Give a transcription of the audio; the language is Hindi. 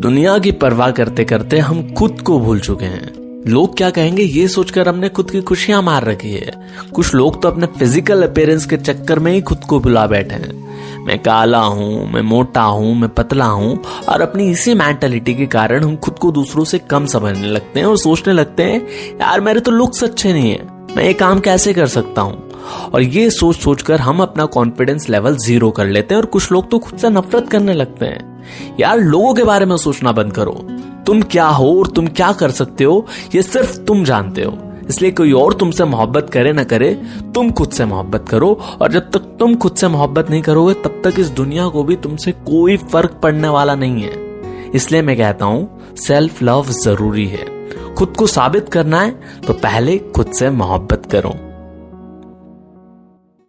दुनिया की परवाह करते करते हम खुद को भूल चुके हैं। लोग क्या कहेंगे, ये सोचकर हमने खुद की खुशियाँ मार रखी है। कुछ लोग तो अपने फ़िज़िकल अपेयरेंस के चक्कर में ही खुद को भुला बैठे हैं। मैं काला हूँ, मैं मोटा हूँ, मैं पतला हूँ, और अपनी इसी मेंटेलिटी के कारण हम खुद को दूसरों से कम समझने लगते हैं और सोचने लगते हैं, यार, मेरे तो लुक्स अच्छे नहीं है। मैं ये काम कैसे कर सकता हूँ? और ये सोच सोचकर हम अपना कॉन्फिडेंस लेवल ज़ीरो कर लेते हैं और कुछ लोग तो खुद से नफरत करने लगते हैं। यार, लोगों के बारे में सोचना बंद करो। तुम क्या हो और तुम क्या कर सकते हो, ये सिर्फ़ तुम जानते हो। इसलिए कोई और तुमसे मोहब्बत करे ना करे, तुम खुद से मोहब्बत करो। और जब तक तुम खुद से मोहब्बत नहीं करोगे, तब तक इस दुनिया को भी तुमसे कोई फ़र्क पड़ने वाला नहीं है। इसलिए मैं कहता हूँ सेल्फ लव ज़रूरी है। खुद को साबित करना है तो पहले खुद से मोहब्बत करो।